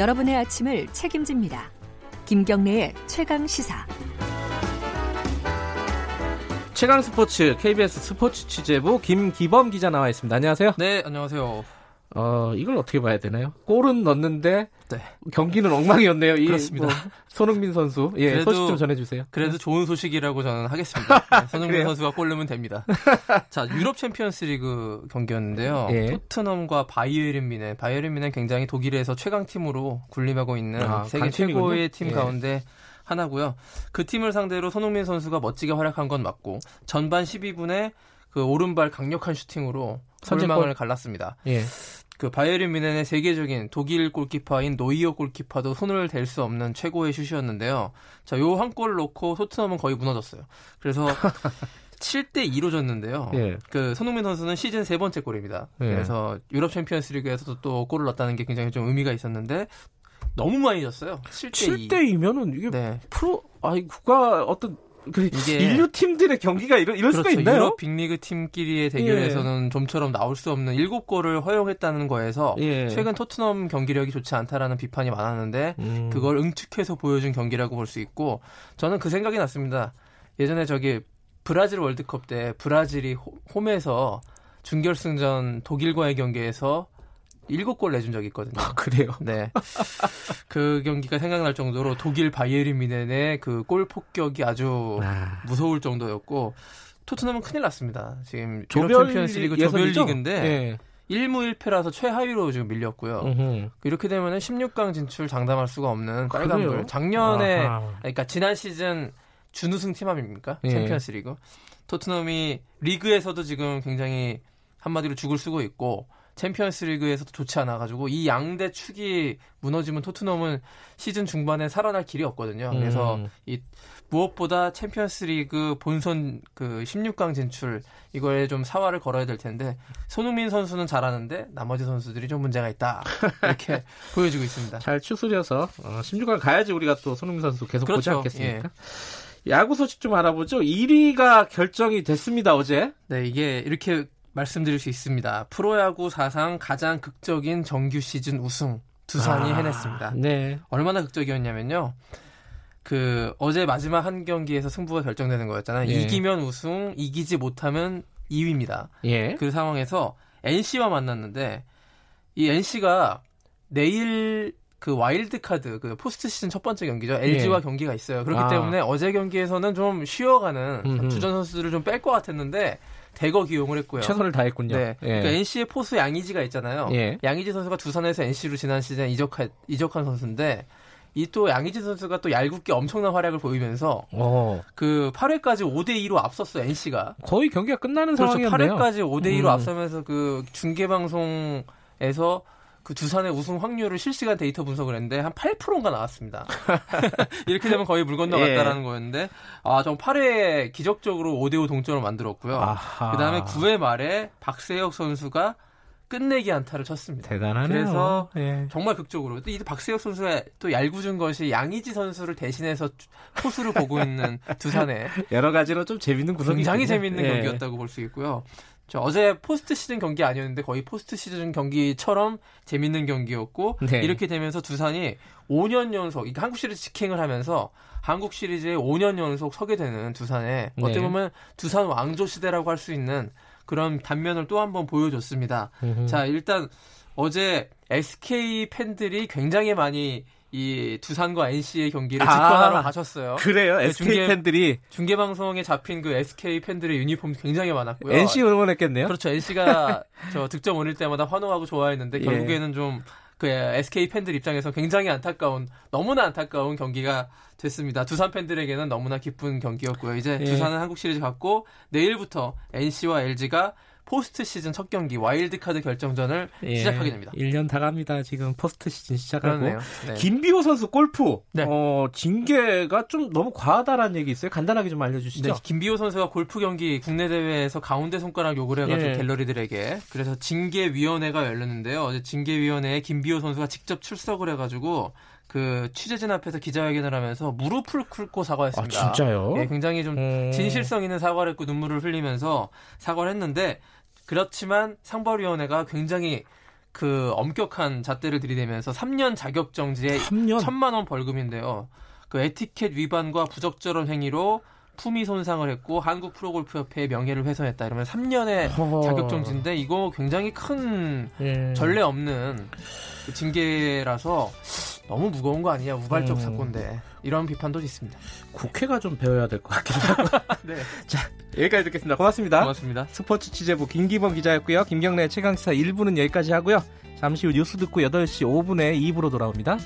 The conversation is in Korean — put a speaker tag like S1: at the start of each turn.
S1: 여러분의 아침을 책임집니다. 김경래의 최강 시사.
S2: 최강 스포츠 KBS 스포츠 취재부 김기범 기자 나와 있습니다. 안녕하세요.
S3: 네, 안녕하세요.
S2: 어, 이걸 어떻게 봐야 되나요? 골은 넣는데
S3: 네.
S2: 경기는 엉망이었네요. 이
S3: 그렇습니다.
S2: 뭐 손흥민 선수. 예,
S3: 그래도-
S2: 소식 좀 전해 주세요.
S3: 그래도 좋은 소식이라고 저는 하겠습니다. 네, 손흥민? 선수가 골 넣으면 됩니다. 자, 유럽 챔피언스 리그 경기였는데요.
S2: 예.
S3: 토트넘과 바이에른 뮌헨. 바이에른 뮌헨 굉장히 독일에서 최강 팀으로 군림하고 있는
S2: 아,
S3: 세계. 최고의 팀
S2: 예.
S3: 가운데 하나고요. 그 팀을 상대로 손흥민 선수가 멋지게 활약한 건 맞고 전반 12분에 그 오른발 강력한 슈팅으로
S2: 선제골?
S3: 골망을 갈랐습니다.
S2: 예.
S3: 그 바이에른 뮌헨의 세계적인 독일 골키퍼인 노이어 골키퍼도 손을 댈 수 없는 최고의 슛이었는데요. 자, 요 한 골을 넣고 토트넘은 거의 무너졌어요. 그래서 7대 2로 졌는데요.
S2: 예.
S3: 그 손흥민 선수는 시즌 세 번째 골입니다.
S2: 예.
S3: 그래서 유럽 챔피언스 리그에서도 또 골을 넣었다는 게 굉장히 좀 의미가 있었는데 너무 많이 졌어요. 7대 2.
S2: 7대 2면은 이게
S3: 네.
S2: 프로 아이 국가 어떤 그
S3: 이게-
S2: 인류 팀들의 경기가 이럴, 이럴 수가
S3: 그렇죠.
S2: 있나요?
S3: 유럽 빅리그 팀끼리의 대결에서는 좀처럼 나올 수 없는 7골을 허용했다는 거에서
S2: 예.
S3: 최근 토트넘 경기력이 좋지 않다라는 비판이 많았는데
S2: 음.
S3: 그걸 응축해서 보여준 경기라고 볼 수 있고 저는 그 생각이 났습니다. 예전에 저기 브라질 월드컵 때 브라질이 호- 홈에서 준결승전 독일과의 경기에서 7골 내준 적이 있거든요.
S2: 아, 그래요.
S3: 네. 그 경기가 생각날 정도로 독일 바이에른 미넨의 그 골 폭격이 아주
S2: 아.
S3: 무서울 정도였고 토트넘은 큰일 났습니다. 지금
S2: 조별
S3: 챔피언스리그
S2: 예선이죠?
S3: 조별 리그인데
S2: 예.
S3: 1무 1패라서 최하위로 지금 밀렸고요.
S2: 음흠.
S3: 이렇게 되면 16강 진출 장담할 수가 없는 빨간불. 작년에
S2: 아하.
S3: 그러니까 지난 시즌 준우승 팀 아닙니까?
S2: 예.
S3: 챔피언스리그. 토트넘이 리그에서도 지금 굉장히 한마디로 죽을 쓰고 있고 챔피언스 리그에서도 좋지 않아 가지고 이 양대 축이 무너지면 토트넘은 시즌 중반에 살아날 길이 없거든요. 그래서
S2: 음.
S3: 이 무엇보다 챔피언스 리그 본선 그 16강 진출 이거에 좀 사활을 걸어야 될 텐데 손흥민 선수는 잘하는데 나머지 선수들이 좀 문제가 있다 이렇게 보여지고 있습니다.
S2: 잘 추스려서 어, 16강 가야지 우리가 또 손흥민 선수 계속 보지
S3: 그렇죠.
S2: 않겠습니까? 야구 소식 좀 알아보죠. 1위가 결정이 됐습니다 어제.
S3: 네, 이게 이렇게 말씀드릴 수 있습니다. 프로야구 사상 가장 극적인 정규 시즌 우승 두산이
S2: 아,
S3: 해냈습니다.
S2: 네.
S3: 얼마나 극적이었냐면요. 그 어제 마지막 한 경기에서 승부가 결정되는 거였잖아요.
S2: 예.
S3: 이기면 우승, 이기지 못하면 2위입니다.
S2: 예.
S3: 그 상황에서 NC와 만났는데 이 NC가 내일 그 와일드 카드 그 포스트 시즌 첫 번째 경기죠. LG와 경기가 있어요. 그렇기
S2: 아.
S3: 때문에 어제 경기에서는 좀 쉬어가는
S2: 음흠.
S3: 주전 선수들을 좀 뺄 것 같았는데 대거 기용을 했고요.
S2: 최선을 다했군요.
S3: 네.
S2: 예.
S3: 그러니까 NC의 포수 양의지가 있잖아요.
S2: 예.
S3: 양의지 선수가 두산에서 NC로 지난 시즌 이적한 이적한 선수인데 이 또 양의지 선수가 또 얄궂게 엄청난 활약을 보이면서
S2: 어,
S3: 그 8회까지 5대 2로 앞섰어 NC가.
S2: 거의 경기가 끝나는
S3: 그렇죠.
S2: 상황이었네요.
S3: 8회까지 5대 2로
S2: 음.
S3: 앞서면서 그 중계 방송에서 그 두산의 우승 확률을 실시간 데이터 분석을 했는데 한 8%인가 나왔습니다. 이렇게 되면 거의 물 건너갔다라는
S2: 예.
S3: 거였는데 아, 좀 8회에 기적적으로 5대 5 동점을 만들었고요.
S2: 아하.
S3: 그다음에 9회 말에 박세혁 선수가 끝내기 안타를 쳤습니다.
S2: 대단하네요.
S3: 그래서
S2: 예.
S3: 정말 극적으로 또 이 박세혁 선수가 또 얄궂은 것이 양의지 선수를 대신해서 포수를 보고 있는 두산에
S2: 여러 가지로 좀 재밌는 구석이
S3: 굉장히
S2: 있군요.
S3: 재밌는
S2: 예.
S3: 경기였다고 볼 수 있고요. 저 어제 포스트 시즌 경기 아니었는데 거의 포스트 시즌 경기처럼 재밌는 경기였고
S2: 네.
S3: 이렇게 되면서 두산이 5년 연속 이게 한국 시리즈 직행을 하면서 한국 시리즈에 5년 연속 서게 되는 두산에
S2: 네.
S3: 어떻게 보면 두산 왕조 시대라고 할 수 있는 그런 단면을 또 한번 보여줬습니다.
S2: 음흠.
S3: 자 일단 어제 SK 팬들이 굉장히 많이 이 두산과 NC의 경기를
S2: 아.
S3: 직관하러 가셨어요.
S2: 그래요. SK
S3: 중계-
S2: 팬들이
S3: 중계 방송에 잡힌 그 SK 팬들의 유니폼 굉장히 많았고요.
S2: NC 응원했겠네요.
S3: 그렇죠. NC가 저 득점 올릴 때마다 환호하고 좋아했는데
S2: 예.
S3: 결국에는 좀그 SK 팬들 입장에서 굉장히 안타까운 너무나 안타까운 경기가 됐습니다. 두산 팬들에게는 너무나 기쁜 경기였고요. 이제
S2: 예.
S3: 두산은 한국 시리즈 갔고 내일부터 NC와 LG가 포스트 시즌 첫 경기 와일드카드 결정전을
S2: 예.
S3: 시작하게 됩니다.
S2: 1년 다 갑니다. 지금 포스트 시즌 시작하고.
S3: 네.
S2: 김비오 선수 골프
S3: 네.
S2: 어, 징계가 좀 너무 과하다라는 얘기 있어요. 간단하게 좀 알려주시죠.
S3: 네, 김비오 선수가 골프 경기 국내 대회에서 가운데 손가락 욕을 해가지고
S2: 예.
S3: 갤러리들에게 그래서 징계위원회가 열렸는데요. 어제 징계위원회에 김비오 선수가 직접 출석을 해가지고 그 취재진 앞에서 기자회견을 하면서 무릎을 꿇고
S2: 아
S3: 사과했습니다.
S2: 진짜요?
S3: 예, 굉장히 좀
S2: 음.
S3: 진실성 있는 사과를 했고 눈물을 흘리면서 사과를 했는데 그렇지만 상벌위원회가 굉장히 그 엄격한 잣대를 들이대면서 3년 자격 정지에
S2: 3년.
S3: 천만 원 벌금인데요. 그 에티켓 위반과 부적절한 행위로 품위 손상을 했고 한국 프로골프협회의 명예를 훼손했다 이러면 3년의
S2: 허허.
S3: 자격 정지인데 이거 굉장히 큰
S2: 예.
S3: 전례 없는 그 징계라서 너무 무거운 거 아니냐 우발적
S2: 음.
S3: 사건인데 이런 비판도 있습니다.
S2: 국회가 좀 배워야 될 것 같기도 하고.
S3: 네,
S2: 여기까지 듣겠습니다. 고맙습니다.
S3: 고맙습니다.
S2: 스포츠 취재부 김기범 기자였고요. 김경래 최강시사 1부는 여기까지 하고요. 잠시 후 뉴스 듣고 8시 5분에 2부로 돌아옵니다.